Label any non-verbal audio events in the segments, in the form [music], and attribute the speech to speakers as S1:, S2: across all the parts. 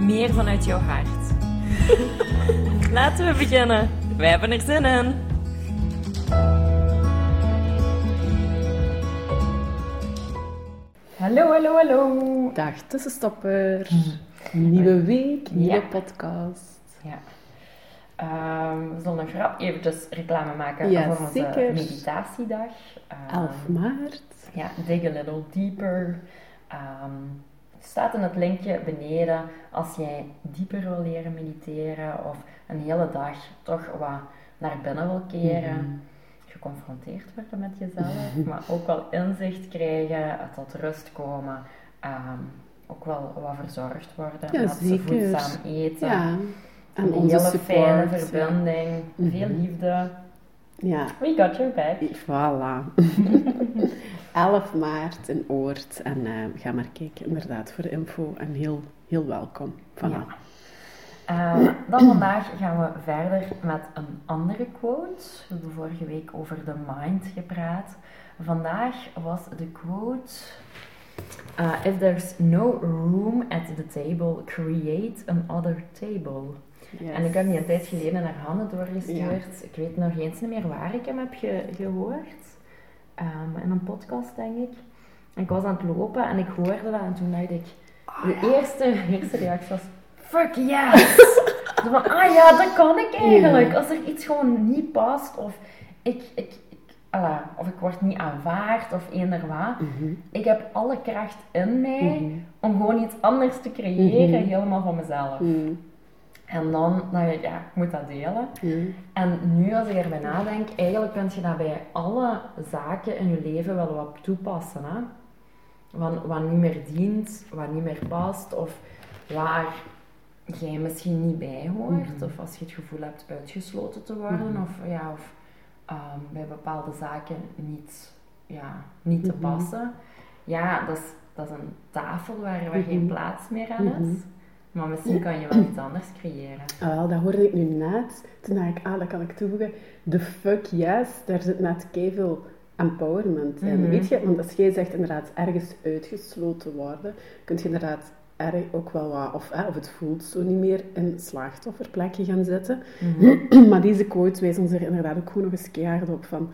S1: meer vanuit jouw hart. [laughs] Laten we beginnen. Wij hebben er zin in. Hallo, hallo, hallo.
S2: Dag tussenstopper. Nieuwe week, nieuwe
S1: Ja.
S2: podcast.
S1: Ja. Ehm, we zullen nog grap eventjes reclame maken
S2: Ja,
S1: voor onze
S2: zeker.
S1: meditatiedag. Ehm,
S2: 11 maart.
S1: Ja, dig a little deeper. Ehm, staat in het linkje beneden als jij dieper wil leren mediteren of een hele dag toch wat naar binnen wil keren.
S2: Mhm.
S1: Geconfronteerd worden met jezelf, [laughs] maar ook wel inzicht krijgen, tot rust komen. ehm, ook wel wat verzorgd worden
S2: Ja,
S1: met
S2: zeker.
S1: voedzaam eten.
S2: Ja. En
S1: Een hele fijne verbinding,
S2: Mhm.
S1: veel liefde.
S2: Ja,
S1: We got your back.
S2: voilà. [laughs] 11 maart in Oort. En eh, ga maar kijken inderdaad voor de info. En heel, heel welkom. Voilà.
S1: Ja. Eh, dan vandaag gaan we verder met een andere quote. We hebben vorige week over de mind gepraat. Vandaag was de quote: uh, If there's no room at the table, create another table.
S2: Yes.
S1: En ik heb die een tijd geleden naar Hanne doorgestuurd. Ik weet nog eens niet meer waar ik hem heb ge- gehoord. Ehm, in een podcast, denk ik. En ik was aan het lopen en ik hoorde dat en toen dacht ik... de eerste, eerste reactie was... Fuck yes! [laughs] Zo van, ah ja, dat kan ik eigenlijk. Als er iets gewoon niet past of ik... ik, ala, of ik word niet aanvaard of eender wat.
S2: Mhm.
S1: Ik heb alle kracht in mij
S2: Mhm.
S1: om gewoon iets anders te creëren,
S2: Mhm.
S1: helemaal van mezelf. En dan dacht ik, ja, ik moet dat delen.
S2: Mhm.
S1: En nu als ik erbij nadenk, eigenlijk kun je dat bij alle zaken in je leven wel wat toepassen. Hè? Wat, wat niet meer dient, wat niet meer past, of waar jij misschien niet bij hoort,
S2: Mhm.
S1: of als je het gevoel hebt uitgesloten te worden,
S2: Mhm.
S1: of, ja, of ehm, bij bepaalde zaken niet, ja, niet te passen. Ja, dat is, dat is een tafel waar, waar geen plaats meer aan is. Maar misschien kan je wel iets anders creëren.
S2: Ah, wel, dat hoorde ik nu net. Toen dacht ik, ah, dat kan ik toevoegen. De fuck yes, daar zit net veel empowerment in.
S1: Mhm.
S2: Weet je, want als jij zegt inderdaad ergens uitgesloten worden, kun je inderdaad erg ook wel wat, of, of het voelt zo niet meer in slachtofferplekje gaan zitten.
S1: Mhm. [clears throat]
S2: maar deze quote wijst ons er inderdaad ook gewoon nog eens keihard op van...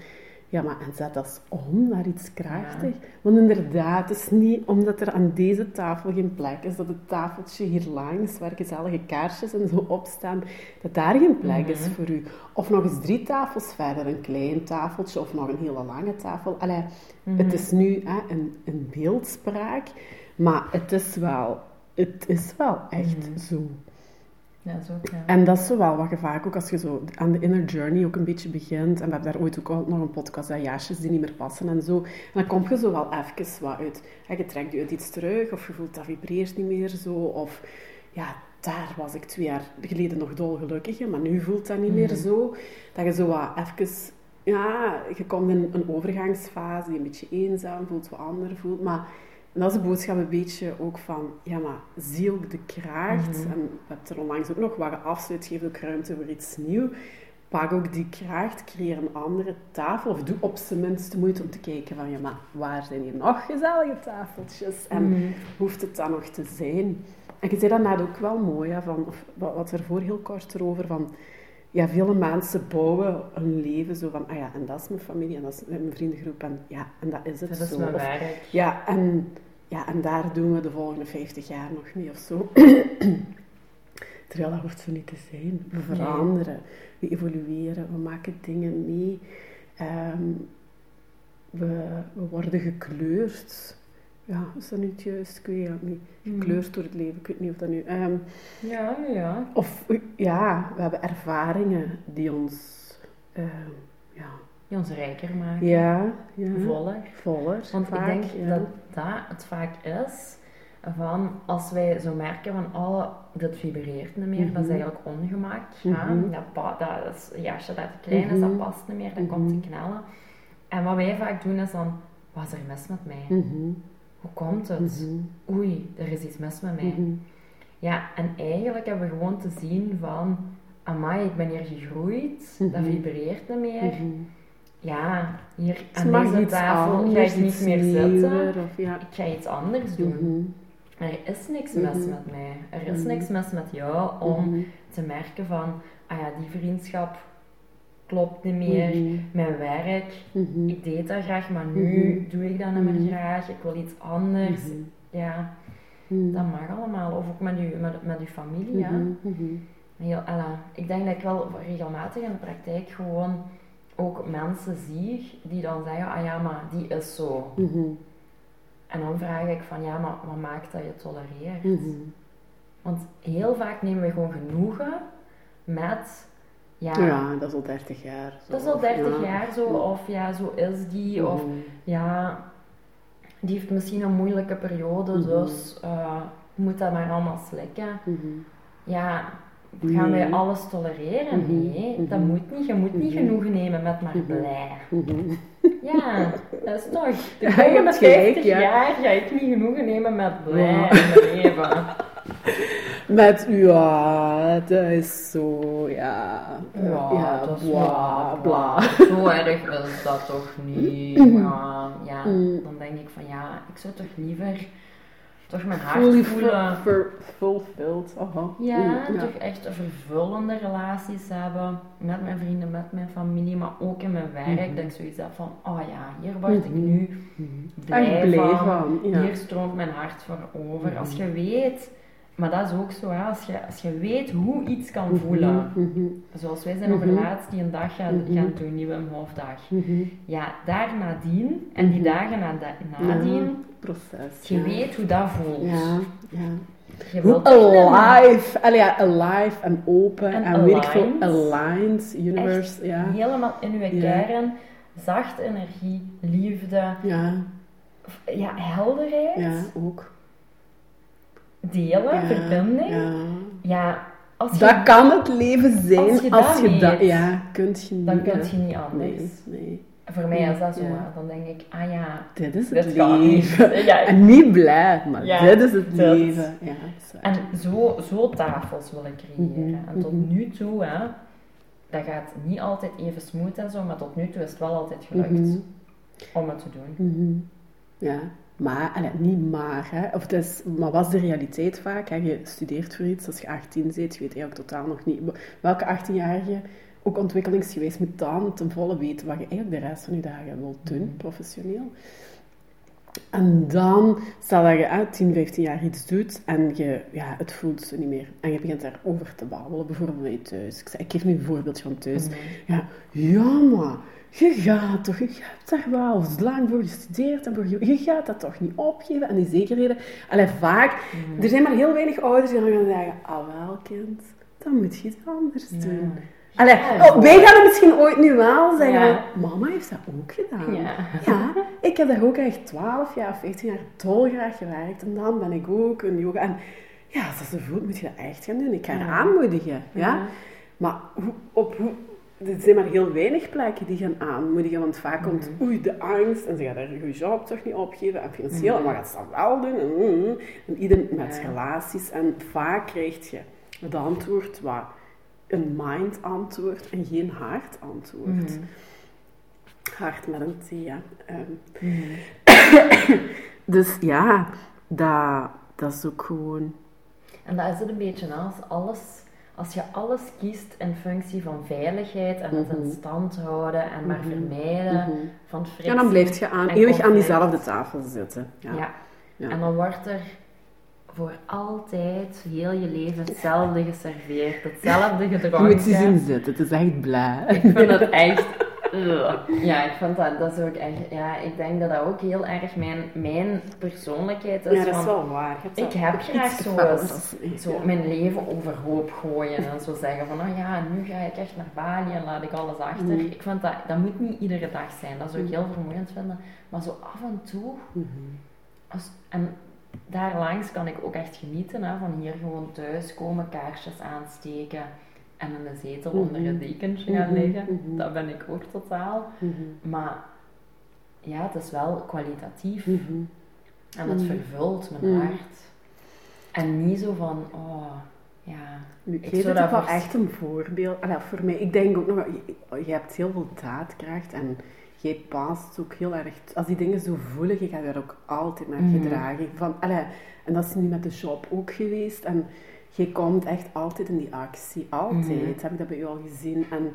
S2: Ja, maar en zet dat eens om naar iets krachtig. Want inderdaad, het is niet omdat er aan deze tafel geen plek is, dat het tafeltje hier langs, waar gezellige kaarsjes en zo op staan, dat daar geen plek is
S1: Mhm.
S2: voor u. Of nog eens drie tafels verder, een klein tafeltje of nog een hele lange tafel. Allee,
S1: Mhm.
S2: Het is nu hè, een, een beeldspraak, maar het is wel, het is wel echt
S1: Mhm.
S2: zo.
S1: Ja, ook, ja.
S2: En dat is zo wel wat je vaak ook als je zo aan de inner journey ook een beetje begint. En we hebben daar ooit ook al nog een podcast aan jasjes die niet meer passen en zo. En dan kom je zo wel even wat uit. hè, Je trekt je uit iets terug of je voelt dat vibreert niet meer zo. Of ja, daar was ik twee jaar geleden nog dolgelukkig in, maar nu voelt dat niet meer
S1: Mhm.
S2: zo. Dat je zo wat even... Ja, je komt in een overgangsfase die een beetje eenzaam voelt, wat ander voelt. Maar en dat is de boodschap een beetje ook van, ja, maar zie ook de kracht.
S1: Mhm.
S2: En we hebben er onlangs ook nog wat afsluit, geef ook ruimte voor iets nieuws. Pak ook die kracht, creëer een andere tafel. Of doe op zijn minst de moeite om te kijken van, ja, maar waar zijn hier nog gezellige tafeltjes? En
S1: Mhm.
S2: hoeft het dan nog te zijn? En je zei dat net ook wel mooi, hè, van, of wat ervoor heel kort erover, van... Ja, vele mensen bouwen hun leven zo van, ah ja, en dat is mijn familie, en dat is mijn vriendengroep, en ja, en dat is het
S1: Dat is
S2: zo.
S1: mijn
S2: Of-
S1: werk.
S2: ja, en, ja, en daar doen we de volgende 50 jaar nog mee of zo. [clears throat] Terwijl dat hoeft zo niet te zijn. We veranderen, we evolueren, we maken dingen mee. Ehm, we, we worden gekleurd. Ja, is dat nu het juist? Ik weet het niet. Gekleurd door het leven, ik weet niet of dat nu... ehm,
S1: Ja, ja, ja.
S2: of ja, we hebben ervaringen die ons... ehm, ja,
S1: Die ons rijker maken.
S2: ja, ja.
S1: Voller.
S2: Voller,
S1: Want
S2: vaak,
S1: ik denk
S2: ja.
S1: dat dat het vaak is. van als wij zo merken van oh, dat vibreert niet meer, dat is
S2: Mhm.
S1: eigenlijk ongemak. ja.
S2: Mhm.
S1: Dat, pa- dat is, jasje dat te klein is, dat
S2: Mhm.
S1: past niet meer, dat
S2: Mhm.
S1: komt te knellen. En wat wij vaak doen is dan, wat is er mis met mij?
S2: Mhm.
S1: Hoe komt het?
S2: Mhm.
S1: Oei, er is iets mis met mij.
S2: Mhm.
S1: Ja, en eigenlijk hebben we gewoon te zien van, amai, ik ben hier gegroeid, dat
S2: Mhm.
S1: vibreert niet meer. Ja, hier aan deze tafel ga ik niet meer zitten.
S2: Of, ja.
S1: Ik ga iets anders doen.
S2: Mhm.
S1: Er is niks mis
S2: Mhm.
S1: met mij. Er is
S2: Mhm.
S1: niks mis met jou om
S2: Mhm.
S1: te merken van, ah ja, die vriendschap klopt niet meer. Mijn werk, ik deed dat graag, maar nu doe ik dat niet meer graag. Ik wil iets anders. Ja, dat mag allemaal. Of ook met uw, met, met uw familie. Ja. Heel, ik denk dat ik wel regelmatig in de praktijk gewoon ook mensen zie die dan zeggen, ah ja, maar die is zo.
S2: Mhm.
S1: En dan vraag ik van, ja, maar wat maakt dat je tolereert?
S2: Mhm.
S1: Want heel vaak nemen we gewoon genoegen met, ja,
S2: Ja, dat is al 30 jaar. zo.
S1: dat is al 30
S2: Ja.
S1: jaar zo, of ja, zo is die, of
S2: Mhm.
S1: ja, die heeft misschien een moeilijke periode, dus eh, moet dat maar allemaal slikken. Ja, gaan wij
S2: Nee.
S1: alles tolereren?
S2: Mhm.
S1: Nee, dat
S2: Mhm.
S1: moet niet. Je moet niet
S2: Mhm.
S1: genoegen nemen met maar
S2: Mhm.
S1: blij.
S2: Mhm.
S1: Ja, dat is toch. [laughs] De
S2: Ja,
S1: komende
S2: hebt gelijk,
S1: 50
S2: ja.
S1: jaar ga ik niet genoegen nemen met blij
S2: Ja.
S1: in mijn leven.
S2: Met, [laughs] ja, dat is zo, ja.
S1: Ja, dat is
S2: bla,
S1: ja,
S2: bla.
S1: Zo erg is dat toch niet. [clears throat] Ja, ja,
S2: Mm.
S1: dan denk ik van ja, ik zou toch liever toch mijn hart
S2: Fully
S1: voelen.
S2: ver- fulfilled. Aha.
S1: Ja,
S2: Mm,
S1: toch echt vervullende relaties hebben met mijn vrienden, met mijn familie, maar ook in mijn werk.
S2: Mhm.
S1: Dat ik zoiets heb van, oh ja, hier word ik
S2: Mhm.
S1: nu
S2: Mhm.
S1: blij,
S2: Echt blij
S1: van.
S2: van, ja.
S1: Hier stroomt mijn hart voor over.
S2: Mhm.
S1: Als je weet, maar dat is ook zo, hè, als, je, als je weet hoe iets kan
S2: Mhm.
S1: voelen.
S2: Mhm.
S1: Zoals wij zijn over
S2: Mhm.
S1: laatst die een dag gaan,
S2: Mhm.
S1: gaan doen, nieuwe hoofddag.
S2: Mhm.
S1: Ja, daar nadien en die
S2: Mhm.
S1: dagen nadien,
S2: Proces.
S1: je
S2: ja.
S1: weet hoe dat voelt.
S2: Ja, ja.
S1: Je wilt
S2: alive, allee, ja, alive en open
S1: En
S2: en, weet ik veel,
S1: aligned.
S2: universe,
S1: Echt
S2: ja.
S1: helemaal in uw
S2: Ja.
S1: kern, zachte energie, liefde,
S2: Ja,
S1: ja, helderheid,
S2: ja, ook.
S1: delen, verbinding.
S2: Ja.
S1: Ja, als je,
S2: Dat kan het leven zijn
S1: Als je
S2: als
S1: dat
S2: je dat...
S1: weet,
S2: Ja, kunt je niet.
S1: dan
S2: hè.
S1: kun je niet anders.
S2: Nee, nee.
S1: Voor mij is dat zo.
S2: Ja.
S1: Dan denk ik, ah ja,
S2: Dit is het
S1: dit kan niet.
S2: leven. [laughs] [laughs]
S1: Ja,
S2: En niet blij, maar
S1: Ja,
S2: dit is het leven. Ja.
S1: En zo, zo tafels wil ik creëren.
S2: Mhm,
S1: En tot
S2: mhm.
S1: nu toe, hè, dat gaat niet altijd even smooth en zo, maar tot nu toe is het wel altijd gelukt
S2: Mhm.
S1: om het te doen.
S2: Ja, maar, allee, niet maar, hè. Of het is, maar was de realiteit vaak, hè. je studeert voor iets, als je 18 bent, je weet eigenlijk totaal nog niet, welke 18-jarige, ook ontwikkelingsgeweest, moet dan ten volle weten wat je eigenlijk de rest van je dagen wilt doen,
S1: Mhm.
S2: professioneel. En dan, stel dat je hè, 10, 15 jaar iets doet en je, ja, het voelt zo niet meer. En je begint daarover te babbelen, bijvoorbeeld bij je thuis. Ik, zeg- ik geef nu een voorbeeld van thuis.
S1: Mhm.
S2: Ja, ja, maar je gaat toch, je hebt daar wel lang voor gestudeerd en voor ge- je gaat dat toch niet opgeven. En die zekerheden, allee, vaak,
S1: Mhm.
S2: er zijn maar heel weinig ouders die dan gaan zeggen, ah wel kind, dan moet je iets anders
S1: Ja.
S2: Allee, oh, wij gaan het misschien ooit nu wel zeggen,
S1: Ja.
S2: mama heeft dat ook gedaan.
S1: Ja.
S2: Ja, ik heb daar ook echt 12 jaar, 15 jaar dolgraag gewerkt. En dan ben ik ook een yoga. En ja, als dat voelt, moet je dat echt gaan doen. Ik ga je
S1: Ja.
S2: aanmoedigen. Ja? Maar hoe, op hoe... Er zijn maar heel weinig plekken die gaan aanmoedigen, want vaak komt
S1: Mhm.
S2: oei, de angst en ze gaat haar job toch niet opgeven en financieel,
S1: Mhm.
S2: wat gaat ze dan wel doen? En, mm, mm. en ieder met relaties en vaak krijg je het antwoord wat een mind antwoord en geen hart antwoord.
S1: Mhm.
S2: Hart met een T, ja. Ehm,
S1: Mhm.
S2: dus ja, dat, dat is ook gewoon...
S1: En dat is het een beetje als alles, als je alles kiest in functie van veiligheid en het in
S2: Mhm.
S1: stand houden en maar
S2: Mhm.
S1: vermijden van frictie.
S2: Ja, dan blijf je aan, eeuwig aan diezelfde tafel zitten. Ja.
S1: Ja.
S2: Ja.
S1: En dan wordt er voor altijd heel je leven hetzelfde geserveerd, hetzelfde
S2: Je
S1: gedronken.
S2: moet ze zien zitten, het is echt blij.
S1: Ik vind het echt. Ugh. Ja, ik vind dat, dat is ook echt. Ja, ik denk dat dat ook heel erg mijn, mijn persoonlijkheid is.
S2: Ja, dat is wel waar. Je
S1: ik heb graag zo, eens- zo mijn leven overhoop gooien en zo zeggen van, oh ja, nu ga ik echt naar Bali en laat ik alles achter.
S2: Mhm.
S1: Ik vind dat, dat moet niet iedere dag zijn, dat zou ik heel vermoeiend vinden. Maar zo af en toe,
S2: Mhm.
S1: als, en daar langs kan ik ook echt genieten hè, van hier gewoon thuis komen, kaarsjes aansteken en in de zetel onder
S2: Mhm.
S1: het dekentje gaan
S2: Mhm,
S1: liggen.
S2: mhm.
S1: Dat ben ik ook totaal. Maar ja, het is wel kwalitatief. En het vervult mijn hart. En niet zo van, oh, ja.
S2: Nu,
S1: Ik dat
S2: ook wel echt een voorbeeld. Allee, voor mij, ik denk ook nog, je hebt heel veel daadkracht en jij past ook heel erg. Als die dingen zo voelen, je gaat daar ook altijd naar
S1: Mhm.
S2: gedragen. Van, allee, en dat is nu met de job ook geweest. En je komt echt altijd in die actie. Altijd.
S1: Mhm.
S2: Heb ik dat bij jou al gezien. En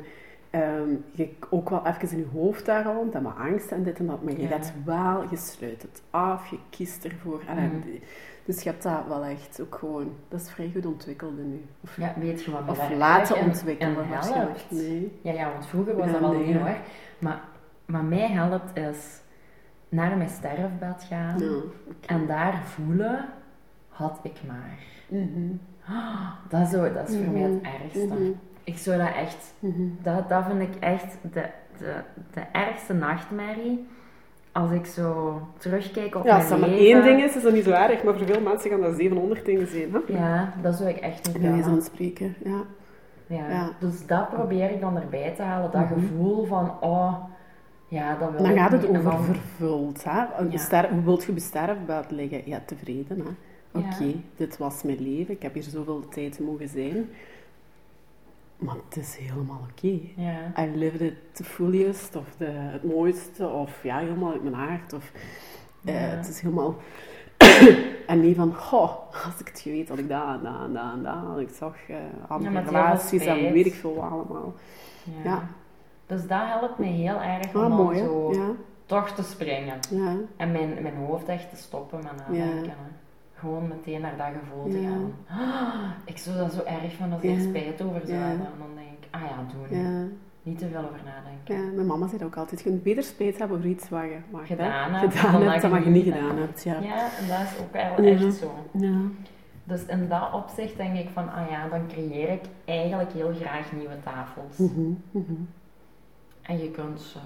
S2: ehm, je ook wel even in je hoofd daar rond. En met angst en dit en dat. Maar je
S1: Ja.
S2: gaat wel, je sluit het af. Je kiest ervoor. Allee,
S1: Mhm.
S2: Dus je hebt dat wel echt ook gewoon... Dat is vrij goed ontwikkeld nu. Of
S1: ja, weet je wat
S2: of laten ontwikkelen waarschijnlijk. Nee.
S1: Ja, ja, want vroeger was
S2: Ja,
S1: dat wel
S2: nee, ja.
S1: hoor. Maar wat mij helpt is naar mijn sterfbed gaan
S2: Ja.
S1: en daar voelen, had ik maar.
S2: Mhm.
S1: Dat is, zo, dat is voor mij het
S2: Mhm.
S1: ergste.
S2: Mhm.
S1: Ik zou dat echt, dat, dat vind ik echt de, de, de ergste nachtmerrie. Als ik zo terugkijk op
S2: Ja, als
S1: mijn
S2: dat maar
S1: leven.
S2: één ding is, is dat niet zo erg. Maar voor veel mensen gaan dat 700 dingen zijn. Hè?
S1: Ja, dat zou ik echt niet willen.
S2: van spreken. Ja.
S1: Ja.
S2: Ja.
S1: Dus dat probeer ik dan erbij te halen. Dat gevoel van, oh, ja, dat wil
S2: Dan gaat het over
S1: dan-
S2: vervuld. Hè? Een
S1: Ja.
S2: Hoe wilt je besterfbed liggen? Ja, tevreden. Hè?
S1: Ja.
S2: Oké, dit was mijn leven. Ik heb hier zoveel tijd mogen zijn. Maar het is helemaal oké.
S1: Ja.
S2: I lived it the fullest, of de, het mooiste, of ja, helemaal uit mijn hart. Of, eh. Het is helemaal... [coughs] en niet van, goh, als ik het geweten had ik dat en dat en dat en dat. Ik zag eh andere relaties en weet ik veel wat allemaal.
S1: Ja. Dus dat helpt me heel erg om
S2: Ah, mooi, hè?
S1: zo
S2: Ja,
S1: toch te springen.
S2: ja.
S1: En mijn, mijn hoofd echt te stoppen met nadenken.
S2: Ja.
S1: Gewoon meteen naar dat gevoel te gaan. Ah, [gasps] ik zou dat zo erg vinden als ik spijt over zou hebben. En dan denk ik, ah ja, doen. Niet te veel over nadenken.
S2: Ja, mijn mama zei ook altijd, je kunt beter spijt hebben over iets wat je
S1: Gedaan hebt,
S2: gedaan
S1: dan
S2: hebt
S1: dat
S2: dan
S1: je
S2: wat je
S1: niet gedaan
S2: gedaan hebt. Ja.
S1: Ja, en dat is ook wel echt zo.
S2: Ja.
S1: Dus in dat opzicht denk ik van, ah ja, dan creëer ik eigenlijk heel graag nieuwe tafels.
S2: Mhm, mhm.
S1: En je kunt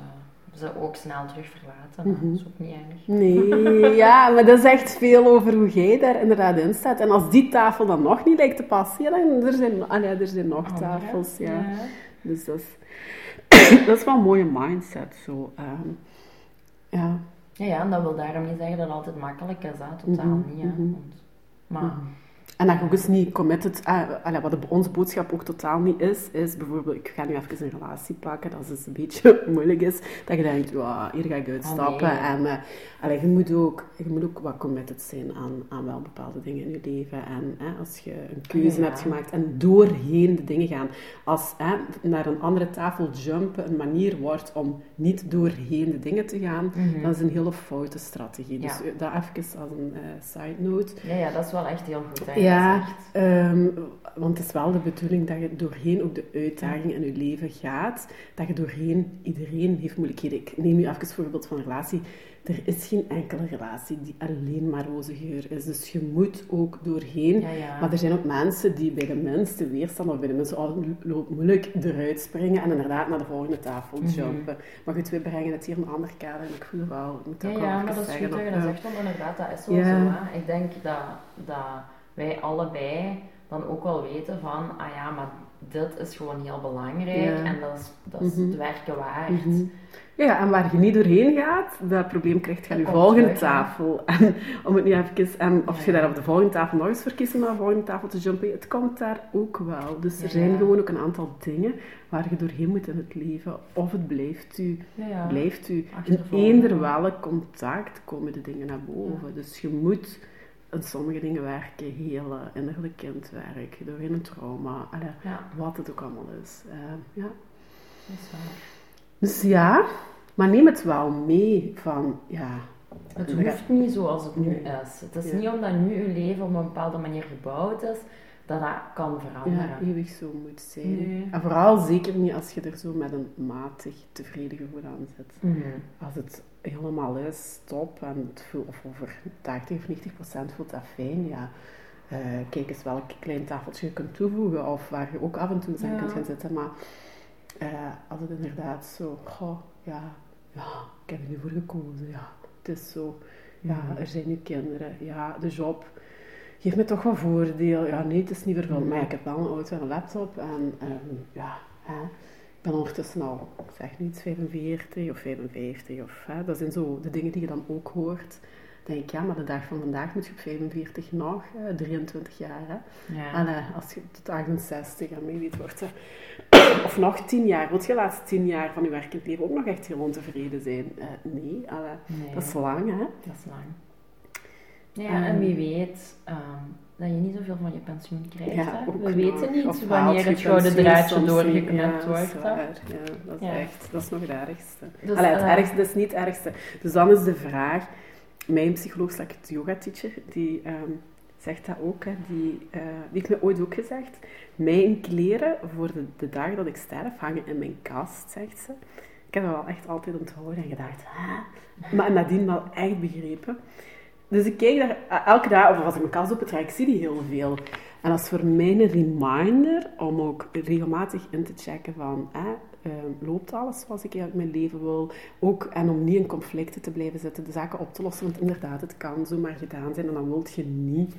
S1: ze ook snel terug verlaten.
S2: Mhm.
S1: Dat is ook niet erg.
S2: Nee, [laughs] ja, maar dat is echt veel over hoe jij daar inderdaad in staat. En als die tafel dan nog niet lijkt te passen, ja, dan er zijn, ah, ja, er zijn nog
S1: Andere,
S2: tafels. Ja.
S1: ja.
S2: Dus dat is, [clears throat] dat is wel een mooie mindset. Zo. ehm, ja.
S1: Ja, ja, en dat wil daarom niet zeggen dat het altijd makkelijk is, hè. totaal
S2: Mhm,
S1: niet. Hè.
S2: mhm.
S1: Want, maar
S2: En dat je ook eens niet committed... Ah, allee, wat onze boodschap ook totaal niet is, is bijvoorbeeld... Ik ga nu even een relatie pakken, dat is dus een beetje [laughs] moeilijk is. Dat je denkt, wow, hier ga ik uitstappen.
S1: Oh, nee.
S2: En allee, je, moet ook, je moet ook wat committed zijn aan, aan wel bepaalde dingen in je leven. En als je een keuze
S1: Ja.
S2: hebt gemaakt en doorheen de dingen gaan. Als naar een andere tafel jumpen een manier wordt om niet doorheen de dingen te gaan,
S1: Mhm.
S2: dat is een hele foute strategie. Dus
S1: Ja.
S2: dat even als een eh, side note.
S1: ja, ja, dat is wel echt heel goed. Hè,
S2: Ja, ehm, want het is wel de bedoeling dat je doorheen ook de uitdagingen in je leven gaat. Dat je doorheen, iedereen heeft moeilijkheden. Ik neem nu even het voorbeeld van een relatie. Er is geen enkele relatie die alleen maar roze geur is. Dus je moet ook doorheen.
S1: Ja, ja.
S2: Maar er zijn ook mensen die bij de minste weerstand of bij de minste oh, loopt moeilijk eruit springen en inderdaad naar de volgende tafel
S1: Mhm.
S2: jumpen. Maar goed, we brengen het hier in een ander kader en ik voel wel, ik moet
S1: Ja,
S2: dat
S1: ja,
S2: wel
S1: maar dat is goed dat je dat zegt, want inderdaad, dat is
S2: Ja.
S1: zo. Hè. Ik denk dat, dat wij allebei dan ook wel weten van, ah ja, maar dit is gewoon heel belangrijk
S2: Ja.
S1: en dat is, dat is
S2: Mhm.
S1: het werken waard.
S2: Mhm. Ja, en waar je niet doorheen gaat, dat probleem krijgt je aan je volgende
S1: terug,
S2: tafel. [laughs] En om het nu even, en of je daar op de volgende tafel nog eens voor kiest om naar de volgende tafel te jumpen, het komt daar ook wel. Dus er zijn gewoon ook een aantal dingen waar je doorheen moet in het leven. Of het blijft u, blijft u. In eender welk contact komen de dingen naar boven. Dus je moet aan sommige dingen werken, heel uh, innerlijk kindwerk, doorheen een trauma, allee,
S1: Ja,
S2: wat het ook allemaal is. Eh, ja.
S1: dat is waar.
S2: Dus ja, maar neem het wel mee van, ja...
S1: Het
S2: Ja.
S1: hoeft niet zoals het nu is. Het is
S2: Ja.
S1: niet omdat nu je leven op een bepaalde manier gebouwd is, dat dat kan
S2: Ja,
S1: veranderen.
S2: eeuwig zo moet zijn.
S1: Nee.
S2: En vooral zeker niet als je er zo met een matig tevreden gevoel aan zit.
S1: Mhm.
S2: Als het helemaal is, top, en het voelt, of over 80 of 90 procent voelt dat fijn, ja. eh, kijk eens welk klein tafeltje je kunt toevoegen, of waar je ook af en toe aan
S1: Ja.
S2: kunt gaan zitten. Maar eh, als het inderdaad zo, goh, ja, ja, ik heb er nu voor gekozen, ja. Het is zo, Ja, er zijn nu kinderen. Ja, de job geeft me toch wel voordeel. Ja, nee, het is niet vervuld. Maar ik heb wel een auto en een laptop. En ehm, ja, hè, ben ondertussen al, ik zeg niet 45 of 55. Of, hè, dat zijn zo de dingen die je dan ook hoort denk ik, ja, maar de dag van vandaag moet je op 45 nog, 23 jaar. Hè? Ja. En uh, als je tot 68 en maybe het wordt, [coughs] of nog 10 jaar, wil je de laatste 10 jaar van je werkend leven ook nog echt gewoon tevreden zijn? Uh, nee, nee, dat is lang, hè?
S1: Dat is lang. Ja, en wie weet um, dat je niet zoveel van je pensioen krijgt. Ja, We weten niet wanneer het gouden draadje doorgeknipt
S2: ja, wordt. Ja, dat is echt, dat is nog het ergste. Dus, Allee, het uh, ergste, dat is niet het ergste. Dus dan is de vraag, mijn psycholoog, like het yoga-teacher, die um, zegt dat ook. Hè, die, uh, die heeft me ooit ook gezegd, mijn kleren voor de, de dag dat ik sterf hangen in mijn kast, zegt ze. Ik heb dat wel echt altijd onthouden en gedacht, Hè? maar nadien wel echt begrepen. Dus ik kijk daar eh, elke dag, of als ik mijn kast opentrek, ik zie die heel veel. En dat is voor mij een reminder om ook regelmatig in te checken van, Ehm, loopt alles zoals ik uit mijn leven wil. Ook, en om niet in conflicten te blijven zitten, de zaken op te lossen. Want inderdaad, het kan zomaar gedaan zijn en dan wilt je niet...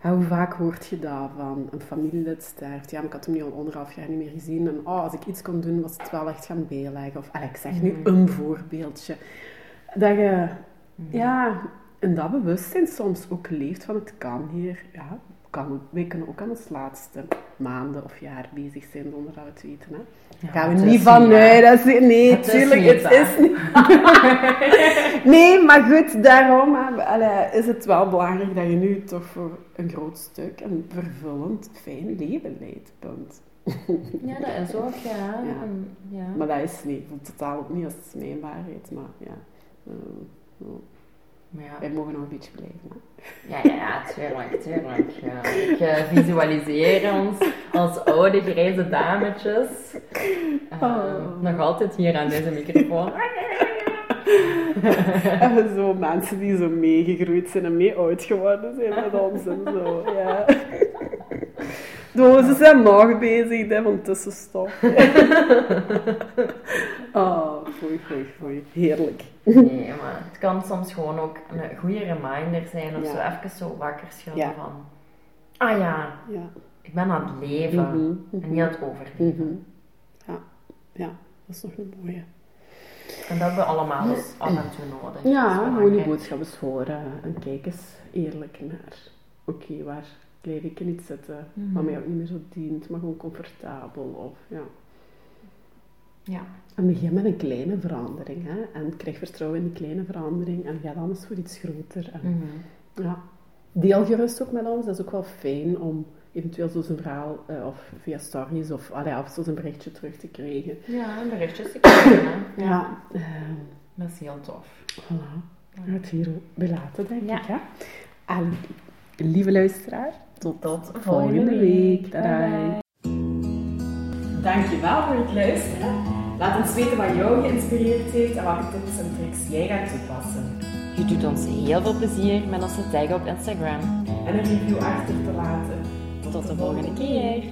S2: hoe vaak hoort je dat van een familielid sterft? Ja, maar ik had hem nu al anderhalf jaar niet meer gezien. En oh, als ik iets kon doen, was het wel echt gaan bijleggen. Of ik zeg nu mhm. een voorbeeldje. Dat je, mhm. ja, in dat bewustzijn soms ook leeft van het kan hier. Ja, kan, wij kunnen ook aan ons laatste maanden of jaar bezig zijn zonder dat we het weten. Hè? Ja, Gaan we niet van, nee, dat is, nee, het tuurlijk, is het is niet. [laughs] nee, maar goed, daarom is het wel belangrijk dat je nu toch voor een groot stuk een vervullend, fijn leven leidt. Punt.
S1: ja, dat is ook, ja. [laughs]
S2: ja. Maar dat is niet, totaal ook niet als mijn waarheid, maar ja. Maar ja. Wij mogen nog een beetje blijven.
S1: Ja, ja, ja, tuurlijk, tuurlijk. Ja. Ik uh, visualiseer ons als oude grijze dametjes. Uh, Nog altijd hier aan deze microfoon. [laughs]
S2: en zo mensen die zo meegegroeid zijn en mee oud geworden zijn met ons en zo. Ja. Dus ze zijn nog bezig hè, van tussenstop. oh, [laughs] foei, foei, foei. Heerlijk.
S1: Nee, maar het kan soms gewoon ook een goede reminder zijn of zo even zo wakker schudden van... Ah ja, ja, ik ben aan het leven mhm, en niet aan het overleven. Mhm.
S2: Ja, ja, dat is nog een mooie.
S1: En dat hebben we allemaal dus af en toe nodig.
S2: Ja, gewoon die boodschap eens horen en kijk eens eerlijk naar... Oké, waar ik niet zitten, mm wat mij ook niet meer zo dient, maar gewoon comfortabel. Of, ja.
S1: Ja.
S2: En begin met een kleine verandering. Hè? En krijg vertrouwen in die kleine verandering. En ga dan eens voor iets groter. En, mm ja. Deel gerust ook met ons. Dat is ook wel fijn om eventueel zo'n verhaal uh, of via stories of, allee, of zo'n berichtje terug te krijgen.
S1: Ja, een berichtje te krijgen.
S2: ja. ja. Uh,
S1: dat is heel tof.
S2: Voilà. Ja. Het hier belaten, denk ik. Hè? En lieve luisteraar, tot, tot volgende week. Bye Dankjewel voor het luisteren. Laat ons weten wat jou geïnspireerd heeft en welke tips en tricks jij gaat toepassen.
S1: Je doet ons heel veel plezier met onze tag op Instagram.
S2: En een review achter te laten.
S1: Tot, tot de volgende keer.